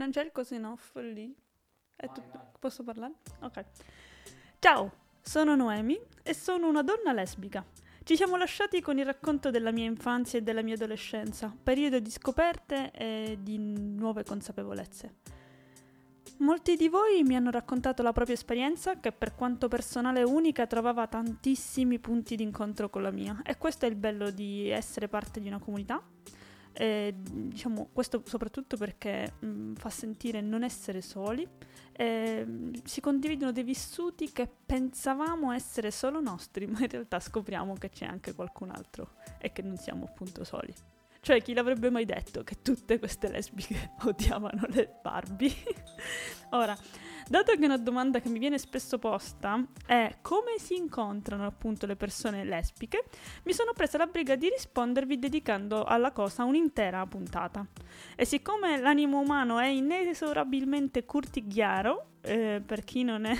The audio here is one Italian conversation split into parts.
Non c'è il cosino off lì? Tu... Posso parlare? Ok. Ciao, sono Noemi e sono una donna lesbica. Ci siamo lasciati con il racconto della mia infanzia e della mia adolescenza, periodo di scoperte e di nuove consapevolezze. Molti di voi mi hanno raccontato la propria esperienza che per quanto personale e unica trovava tantissimi punti d'incontro con la mia e questo è il bello di essere parte di una comunità eh, diciamo, questo soprattutto perché mh, mm, fa sentire non essere soli. Eh, si condividono dei vissuti che pensavamo essere solo nostri, ma in realtà scopriamo che c'è anche qualcun altro e che non siamo appunto soli. Cioè, chi l'avrebbe mai detto che tutte queste lesbiche odiavano le Barbie? Ora, dato che una domanda che mi viene spesso posta è come si incontrano appunto le persone lesbiche, mi sono presa la briga di rispondervi dedicando alla cosa un'intera puntata. E siccome l'animo umano è inesorabilmente curtigliaro, eh, per chi non è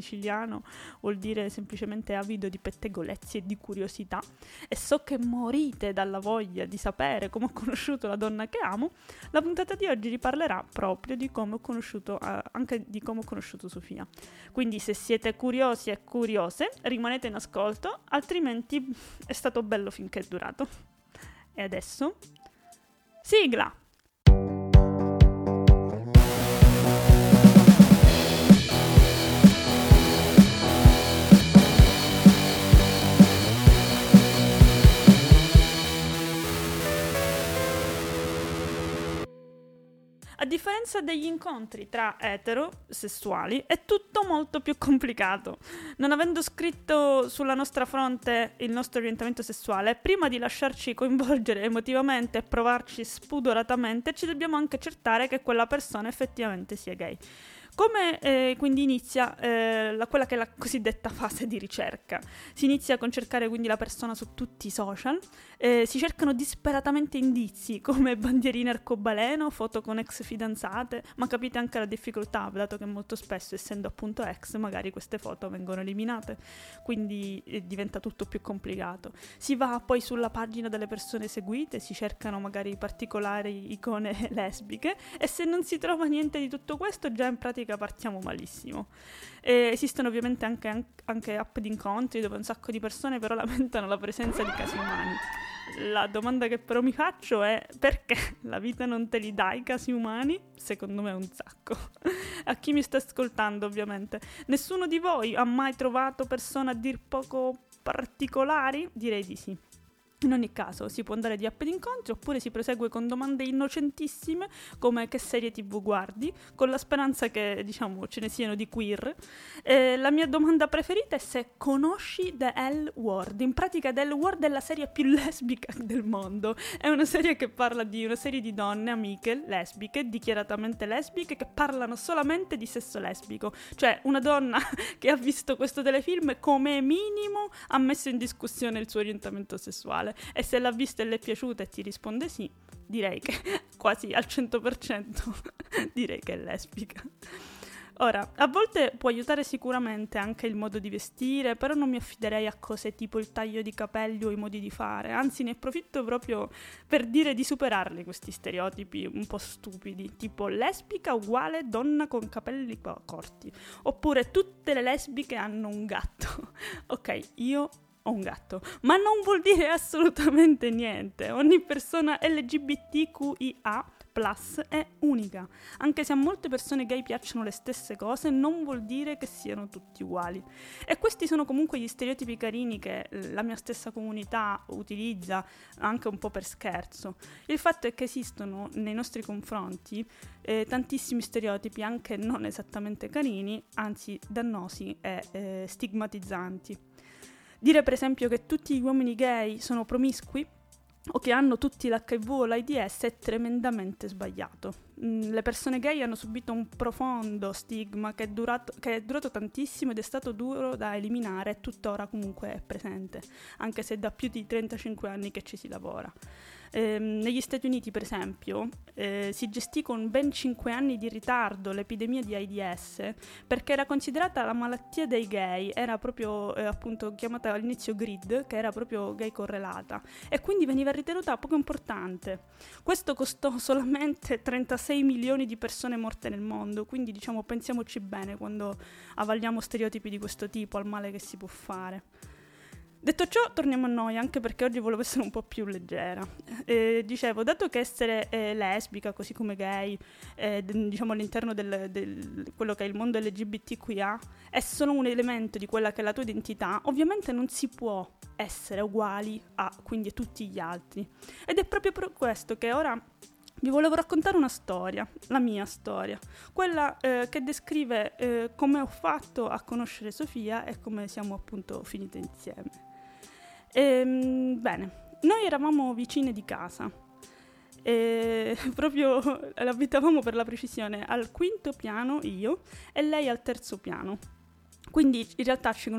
siciliano vuol dire semplicemente avido di pettegolezzi e di curiosità e so che morite dalla voglia di sapere come ho conosciuto la donna che amo, la puntata di oggi vi parlerà proprio di come ho conosciuto, eh, anche di come ho conosciuto Sofia. Quindi se siete curiosi e curiose rimanete in ascolto, altrimenti è stato bello finché è durato. E adesso... Sigla! A differenza degli incontri tra eterosessuali, è tutto molto più complicato. Non avendo scritto sulla nostra fronte il nostro orientamento sessuale, prima di lasciarci coinvolgere emotivamente e provarci spudoratamente, ci dobbiamo anche accertare che quella persona effettivamente sia gay. Come eh, quindi inizia eh, la, quella che è la cosiddetta fase di ricerca? Si inizia con cercare quindi la persona su tutti i social, eh, si cercano disperatamente indizi come bandierine arcobaleno, foto con ex fidanzate, ma capite anche la difficoltà, dato che molto spesso essendo appunto ex magari queste foto vengono eliminate, quindi eh, diventa tutto più complicato. Si va poi sulla pagina delle persone seguite, si cercano magari particolari icone lesbiche e se non si trova niente di tutto questo già in pratica pratica partiamo malissimo. E esistono ovviamente anche, anche app di incontri dove un sacco di persone però lamentano la presenza di casi umani. La domanda che però mi faccio è perché la vita non te li dà i casi umani? Secondo me un sacco. A chi mi sta ascoltando ovviamente. Nessuno di voi ha mai trovato persone a dir poco particolari? Direi di sì. In ogni caso si può andare di app d'incontro oppure si prosegue con domande innocentissime come che serie tv guardi, con la speranza che diciamo ce ne siano di queer. Eh, la mia domanda preferita è se conosci The L Word. In pratica The L Word è la serie più lesbica del mondo. È una serie che parla di una serie di donne amiche lesbiche, dichiaratamente lesbiche, che parlano solamente di sesso lesbico. Cioè una donna che ha visto questo telefilm come minimo ha messo in discussione il suo orientamento sessuale sessuale e se l'ha vista e le è piaciuta e ti risponde sì, direi che quasi al 100% direi che è lesbica. Ora, a volte può aiutare sicuramente anche il modo di vestire, però non mi affiderei a cose tipo il taglio di capelli o i modi di fare, anzi ne approfitto proprio per dire di superarli questi stereotipi un po' stupidi, tipo lesbica uguale donna con capelli corti, oppure tutte le lesbiche hanno un gatto. ok, io ho un gatto, ma non vuol dire assolutamente niente. Ogni persona LGBTQIA plus è unica. Anche se a molte persone gay piacciono le stesse cose, non vuol dire che siano tutti uguali. E questi sono comunque gli stereotipi carini che la mia stessa comunità utilizza anche un po' per scherzo. Il fatto è che esistono nei nostri confronti eh, tantissimi stereotipi, anche non esattamente carini, anzi dannosi e eh, stigmatizzanti. Dire per esempio che tutti gli uomini gay sono promiscui o che hanno tutti l'HIV o l'AIDS è tremendamente sbagliato. Mm, le persone gay hanno subito un profondo stigma che è, durato, che è durato tantissimo ed è stato duro da eliminare e tuttora comunque è presente, anche se da più di 35 anni che ci si lavora. Eh, negli Stati Uniti, per esempio, eh, si gestì con ben 5 anni di ritardo l'epidemia di AIDS perché era considerata la malattia dei gay, era proprio eh, appunto chiamata all'inizio GRID, che era proprio gay correlata, e quindi veniva ritenuta poco importante. Questo costò solamente 36 milioni di persone morte nel mondo, quindi diciamo pensiamoci bene quando avvalliamo stereotipi di questo tipo, al male che si può fare. Detto ciò, torniamo a noi, anche perché oggi volevo essere un po' più leggera. Eh, dicevo, dato che essere eh, lesbica, così come gay, eh, diciamo all'interno del, quello che è il mondo LGBTQIA, è solo un elemento di quella che è la tua identità, ovviamente non si può essere uguali a quindi a tutti gli altri. Ed è proprio per questo che ora vi volevo raccontare una storia, la mia storia, quella eh, che descrive eh, come ho fatto a conoscere Sofia e come siamo appunto finite insieme. Ehm, bene, noi eravamo vicine di casa. E proprio abitavamo per la precisione al quinto piano io e lei al terzo piano. Quindi in realtà ci,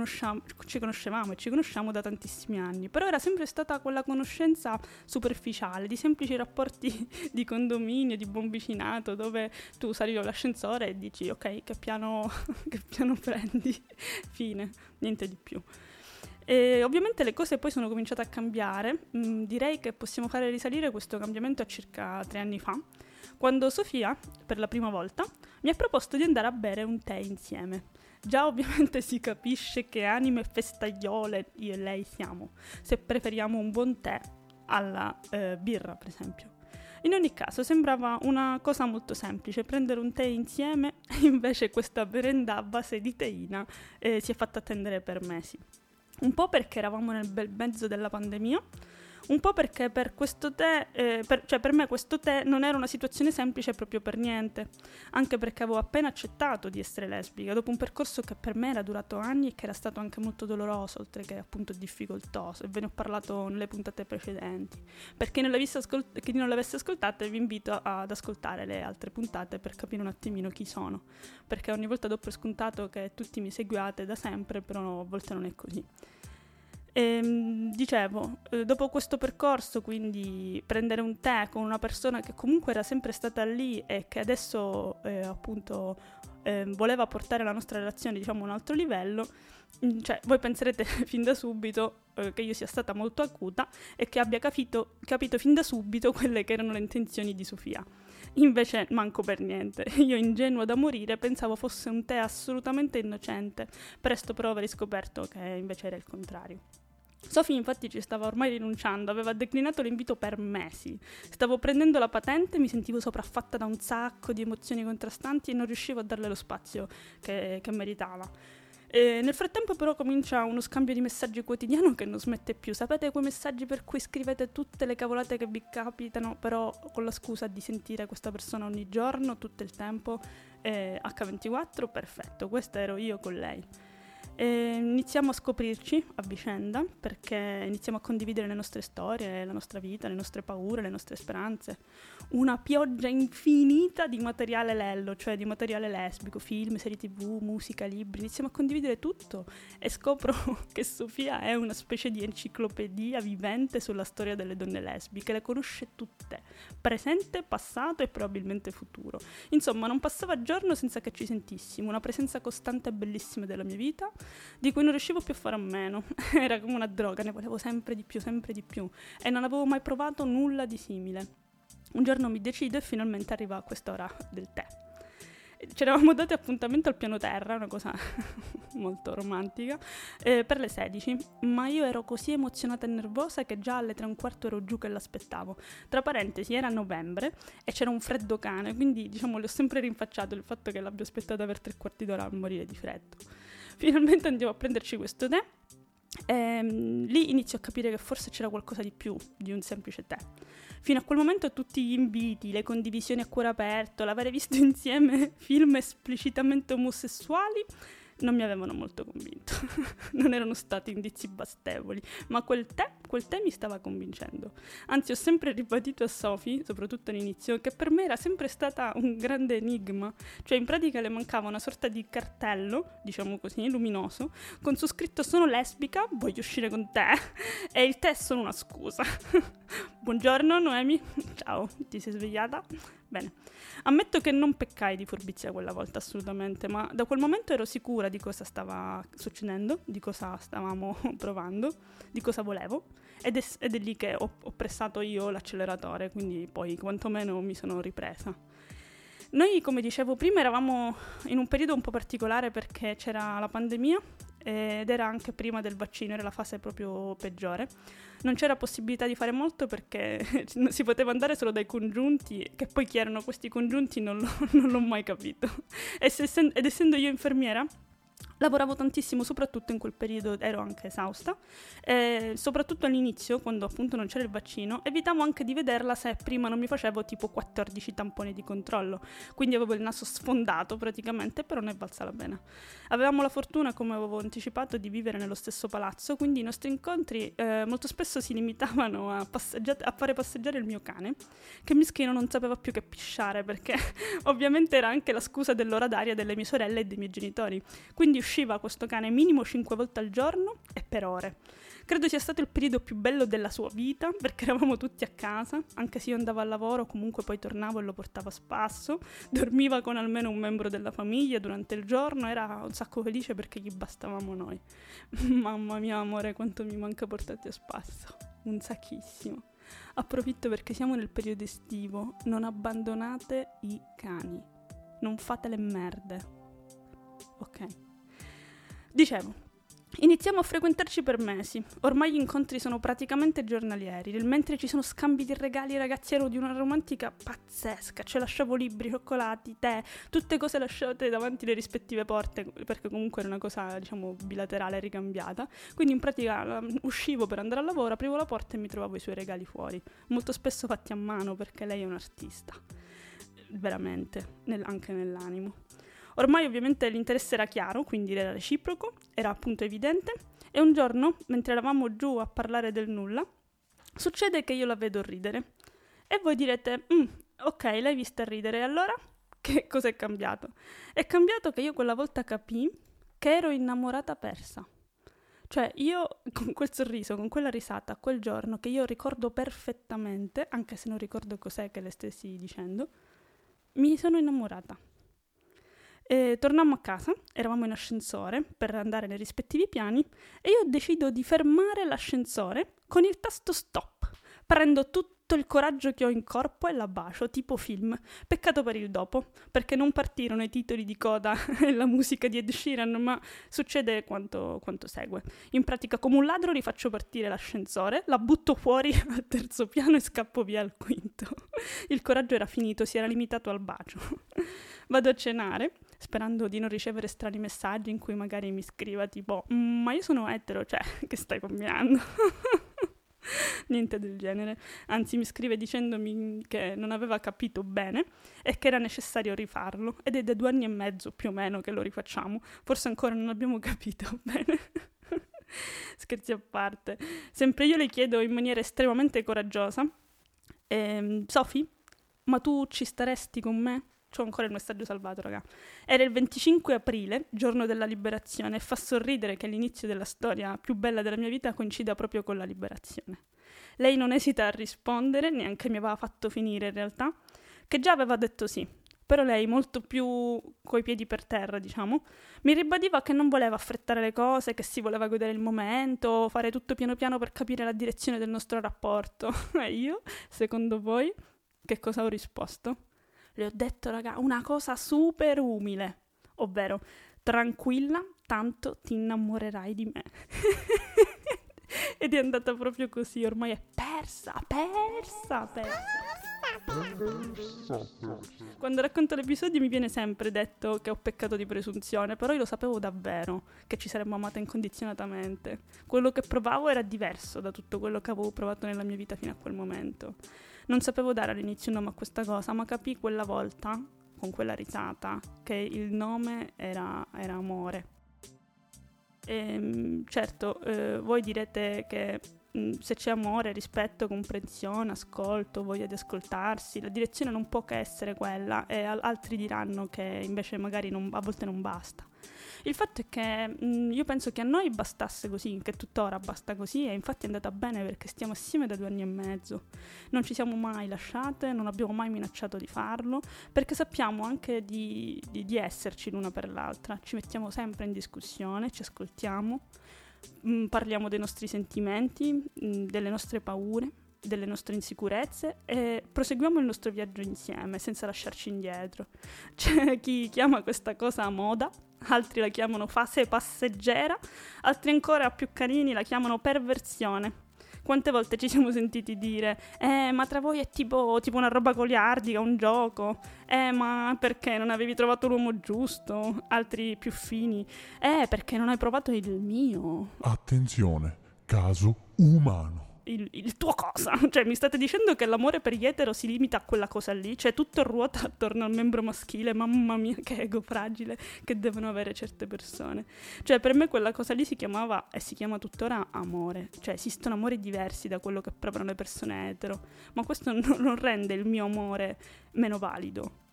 ci, conoscevamo e ci conosciamo da tantissimi anni, però era sempre stata quella conoscenza superficiale, di semplici rapporti di condominio, di buon vicinato, dove tu salivi all'ascensore e dici ok, che piano, che piano prendi? Fine, niente di più. E ovviamente le cose poi sono cominciate a cambiare, mm, direi che possiamo fare risalire questo cambiamento a circa tre anni fa, quando Sofia, per la prima volta, mi ha proposto di andare a bere un tè insieme. Già ovviamente si capisce che anime festaiole io e lei siamo, se preferiamo un buon tè alla eh, birra per esempio. In ogni caso sembrava una cosa molto semplice, prendere un tè insieme invece questa merenda a base di teina eh, si è fatta attendere per mesi. Un po' perché eravamo nel bel mezzo della pandemia, un po' perché per questo tè, eh, per, cioè per me questo tè non era una situazione semplice proprio per niente, anche perché avevo appena accettato di essere lesbica, dopo un percorso che per me era durato anni e che era stato anche molto doloroso, oltre che appunto difficoltoso, e ve ne ho parlato nelle puntate precedenti. Per chi non ascolt- chi non l'avesse ascoltata vi invito ad ascoltare le altre puntate per capire un attimino chi sono, perché ogni volta do per scontato che tutti mi seguiate da sempre, però a volte non è così. E, ehm, dicevo, eh, dopo questo percorso, quindi prendere un tè con una persona che comunque era sempre stata lì e che adesso eh, appunto eh, voleva portare la nostra relazione diciamo a un altro livello, mm, cioè voi penserete fin da subito eh, che io sia stata molto acuta e che abbia capito, capito fin da subito quelle che erano le intenzioni di Sofia. Invece manco per niente. Io ingenua da morire pensavo fosse un tè assolutamente innocente. Presto però avrei scoperto che invece era il contrario. Sophie infatti ci stava ormai rinunciando, aveva declinato l'invito per mesi. Stavo prendendo la patente, mi sentivo sopraffatta da un sacco di emozioni contrastanti e non riuscivo a darle lo spazio che, che meritava. E nel frattempo però comincia uno scambio di messaggi quotidiano che non smette più. Sapete quei messaggi per cui scrivete tutte le cavolate che vi capitano, però con la scusa di sentire questa persona ogni giorno, tutto il tempo, eh, H24? Perfetto, questa ero io con lei. E iniziamo a scoprirci a vicenda perché iniziamo a condividere le nostre storie, la nostra vita, le nostre paure, le nostre speranze. Una pioggia infinita di materiale lello, cioè di materiale lesbico, film, serie tv, musica, libri. Iniziamo a condividere tutto e scopro che Sofia è una specie di enciclopedia vivente sulla storia delle donne lesbiche, le conosce tutte, presente, passato e probabilmente futuro. Insomma, non passava giorno senza che ci sentissimo, una presenza costante e bellissima della mia vita di cui non riuscivo più a fare a meno. Era come una droga, ne volevo sempre di più, sempre di più e non avevo mai provato nulla di simile. Un giorno mi decido e finalmente arriva quest'ora del tè. Ci eravamo dati appuntamento al piano terra, una cosa molto romantica, eh, per le 16, ma io ero così emozionata e nervosa che già alle 3 e un quarto ero giù che l'aspettavo. Tra parentesi, era novembre e c'era un freddo cane, quindi diciamo le ho sempre rinfacciato il fatto che l'abbia aspettata per tre quarti d'ora a morire di freddo. Finalmente andiamo a prenderci questo tè. Ehm, lì inizio a capire che forse c'era qualcosa di più di un semplice tè. Fino a quel momento tutti gli inviti, le condivisioni a cuore aperto, l'avere visto insieme film esplicitamente omosessuali non mi avevano molto convinto, non erano stati indizi bastevoli, ma quel tè quel tè mi stava convincendo. Anzi, ho sempre ribadito a Sophie, soprattutto all'inizio, che per me era sempre stata un grande enigma. Cioè, in pratica le mancava una sorta di cartello, diciamo così, luminoso, con su scritto sono lesbica, voglio uscire con te, e il tè è solo una scusa. Buongiorno Noemi, ciao, ti sei svegliata? Bene, ammetto che non peccai di furbizia quella volta assolutamente, ma da quel momento ero sicura di cosa stava succedendo, di cosa stavamo provando, di cosa volevo ed è, ed è lì che ho, ho pressato io l'acceleratore, quindi poi quantomeno mi sono ripresa. Noi, come dicevo prima, eravamo in un periodo un po' particolare perché c'era la pandemia ed era anche prima del vaccino, era la fase proprio peggiore. Non c'era possibilità di fare molto perché si poteva andare solo dai congiunti, che poi chi erano questi congiunti non, lo, non l'ho mai capito. ed essendo io infermiera, Lavoravo tantissimo, soprattutto in quel periodo ero anche esausta, eh, soprattutto all'inizio, quando appunto non c'era il vaccino, evitavo anche di vederla se prima non mi facevo tipo 14 tamponi di controllo, quindi avevo il naso sfondato praticamente, però ne è valsa la pena. Avevamo la fortuna, come avevo anticipato, di vivere nello stesso palazzo, quindi i nostri incontri eh, molto spesso si limitavano a, a, fare passeggiare il mio cane, che mischino non sapeva più che pisciare, perché ovviamente era anche la scusa dell'ora d'aria delle mie sorelle e dei miei genitori. Quindi usciva questo cane minimo 5 volte al giorno e per ore. Credo sia stato il periodo più bello della sua vita perché eravamo tutti a casa, anche se io andavo al lavoro, comunque poi tornavo e lo portavo a spasso, dormiva con almeno un membro della famiglia durante il giorno, era un sacco felice perché gli bastavamo noi. Mamma mia amore, quanto mi manca portarti a spasso, un sacchissimo. Approfitto perché siamo nel periodo estivo, non abbandonate i cani, non fate le merde. Ok. Dicevo, iniziamo a frequentarci per mesi. Ormai gli incontri sono praticamente giornalieri, nel mentre ci sono scambi di regali ragazzi ero di una romantica pazzesca. Cioè lasciavo libri, cioccolati, tè, tutte cose lasciate davanti le rispettive porte, perché comunque era una cosa, diciamo, bilaterale ricambiata. Quindi in pratica uscivo per andare al lavoro, aprivo la porta e mi trovavo i suoi regali fuori. Molto spesso fatti a mano perché lei è un artista. Veramente, nel, anche nell'animo. Ormai ovviamente l'interesse era chiaro, quindi era reciproco, era appunto evidente, e un giorno, mentre eravamo giù a parlare del nulla, succede che io la vedo ridere. E voi direte, mm, ok, l'hai vista ridere, allora che cosa è cambiato? È cambiato che io quella volta capii che ero innamorata persa. Cioè, io con quel sorriso, con quella risata, quel giorno che io ricordo perfettamente, anche se non ricordo cos'è che le stessi dicendo, mi sono innamorata. E tornammo a casa, eravamo in ascensore per andare nei rispettivi piani e io decido di fermare l'ascensore con il tasto stop. Prendo tutto il coraggio che ho in corpo e la bacio, tipo film. Peccato per il dopo, perché non partirono i titoli di coda e la musica di Ed Sheeran, ma succede quanto, quanto segue. In pratica, come un ladro, rifaccio partire l'ascensore, la butto fuori al terzo piano e scappo via al quinto. Il coraggio era finito, si era limitato al bacio. Vado a cenare sperando di non ricevere strani messaggi in cui magari mi scriva tipo mm, ma io sono etero, cioè che stai combinando? Niente del genere, anzi mi scrive dicendomi che non aveva capito bene e che era necessario rifarlo ed è da due anni e mezzo più o meno che lo rifacciamo, forse ancora non abbiamo capito bene. Scherzi a parte, sempre io le chiedo in maniera estremamente coraggiosa, ehm, Sophie, ma tu ci staresti con me? C'ho ancora il messaggio salvato, raga. Era il 25 aprile, giorno della liberazione, e fa sorridere che l'inizio della storia più bella della mia vita coincida proprio con la liberazione. Lei non esita a rispondere, neanche mi aveva fatto finire in realtà, che già aveva detto sì. Però lei, molto più coi piedi per terra, diciamo, mi ribadiva che non voleva affrettare le cose, che si voleva godere il momento, fare tutto piano piano per capire la direzione del nostro rapporto. E io, secondo voi, che cosa ho risposto? Le ho detto, raga, una cosa super umile, ovvero tranquilla, tanto ti innamorerai di me. Ed è andata proprio così, ormai è persa, persa, persa. Quando racconto l'episodio mi viene sempre detto che ho peccato di presunzione, però io lo sapevo davvero che ci saremmo amate incondizionatamente. Quello che provavo era diverso da tutto quello che avevo provato nella mia vita fino a quel momento. Non sapevo dare all'inizio un nome a questa cosa, ma capì quella volta, con quella risata, che il nome era, era amore. E, ehm, certo, eh, voi direte che mm, se c'è amore, rispetto, comprensione, ascolto, voglia di ascoltarsi, la direzione non può che essere quella e altri diranno che invece magari non, a volte non basta. Il fatto è che mh, mm, io penso che a noi bastasse così, che tuttora basta così e infatti è andata bene perché stiamo assieme da due anni e mezzo. Non ci siamo mai lasciate, non abbiamo mai minacciato di farlo, perché sappiamo anche di, di, di esserci l'una per l'altra, ci mettiamo sempre in discussione, ci ascoltiamo, mh, mm, parliamo dei nostri sentimenti, mh, mm, delle nostre paure delle nostre insicurezze e proseguiamo il nostro viaggio insieme senza lasciarci indietro. C'è chi chiama questa cosa moda, altri la chiamano fase passeggera, altri ancora più carini la chiamano perversione. Quante volte ci siamo sentiti dire, eh, ma tra voi è tipo, tipo una roba goliardica, un gioco, eh, ma perché non avevi trovato l'uomo giusto? Altri più fini, eh, perché non hai provato il mio. Attenzione, caso umano il, il, tuo cosa. Cioè, mi state dicendo che l'amore per gli etero si limita a quella cosa lì? Cioè, tutto ruota attorno al membro maschile. Mamma mia, che ego fragile che devono avere certe persone. Cioè, per me quella cosa lì si chiamava e si chiama tuttora amore. Cioè, esistono amori diversi da quello che provano le persone etero. Ma questo non, non rende il mio amore meno valido.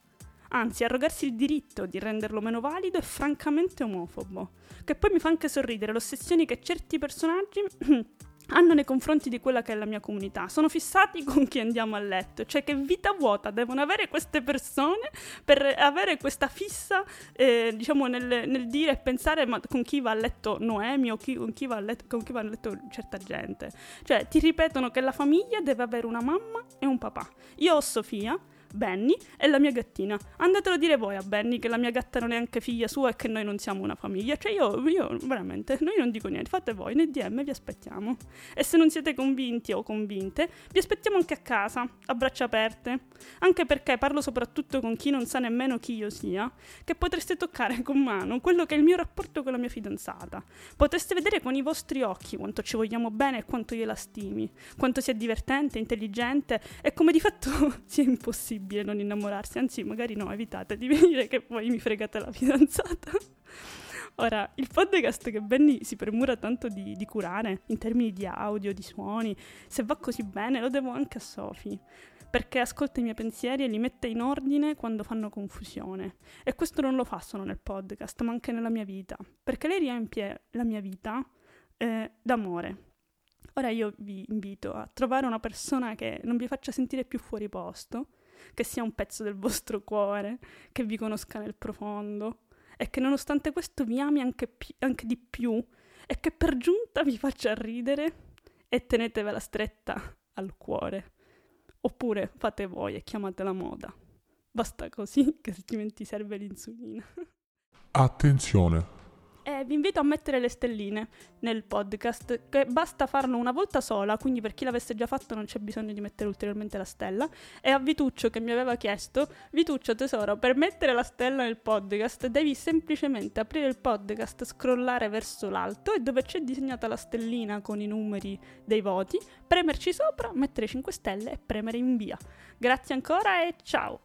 Anzi, arrogarsi il diritto di renderlo meno valido è francamente omofobo. Che poi mi fa anche sorridere l'ossessione che certi personaggi hanno nei confronti di quella che è la mia comunità. Sono fissati con chi andiamo a letto, cioè che vita vuota devono avere queste persone per avere questa fissa, eh, diciamo, nel, nel, dire e pensare ma con chi va a letto Noemi o chi, con, chi va a letto, con chi va a letto certa gente. Cioè ti ripetono che la famiglia deve avere una mamma e un papà. Io ho Sofia, Benny e la mia gattina. Andatelo a dire voi a Benny che la mia gatta non è anche figlia sua e che noi non siamo una famiglia. Cioè io, io veramente, noi non dico niente, fate voi, nei DM vi aspettiamo. E se non siete convinti o convinte, vi aspettiamo anche a casa, a braccia aperte. Anche perché parlo soprattutto con chi non sa nemmeno chi io sia, che potreste toccare con mano quello che è il mio rapporto con la mia fidanzata. Potreste vedere con i vostri occhi quanto ci vogliamo bene e quanto io la stimi, quanto sia divertente, intelligente e come di fatto sia impossibile possibile non innamorarsi, anzi magari no, evitate di venire che poi mi fregate la fidanzata. Ora, il podcast che Benny si premura tanto di, di, curare in termini di audio, di suoni, se va così bene lo devo anche a Sophie, perché ascolta i miei pensieri e li mette in ordine quando fanno confusione. E questo non lo fa solo nel podcast, ma anche nella mia vita, perché lei riempie la mia vita eh, d'amore. Ora io vi invito a trovare una persona che non vi faccia sentire più fuori posto, che sia un pezzo del vostro cuore, che vi conosca nel profondo e che nonostante questo vi ami anche, pi- anche di più e che per giunta vi faccia ridere e tenetevela stretta al cuore. Oppure fate voi e chiamate la moda. Basta così che altrimenti serve l'insulina. Attenzione! E vi invito a mettere le stelline nel podcast, che basta farlo una volta sola, quindi per chi l'avesse già fatto non c'è bisogno di mettere ulteriormente la stella. E a Vituccio che mi aveva chiesto, Vituccio tesoro, per mettere la stella nel podcast devi semplicemente aprire il podcast, scrollare verso l'alto e dove c'è disegnata la stellina con i numeri dei voti, premerci sopra, mettere 5 stelle e premere invia. Grazie ancora e ciao!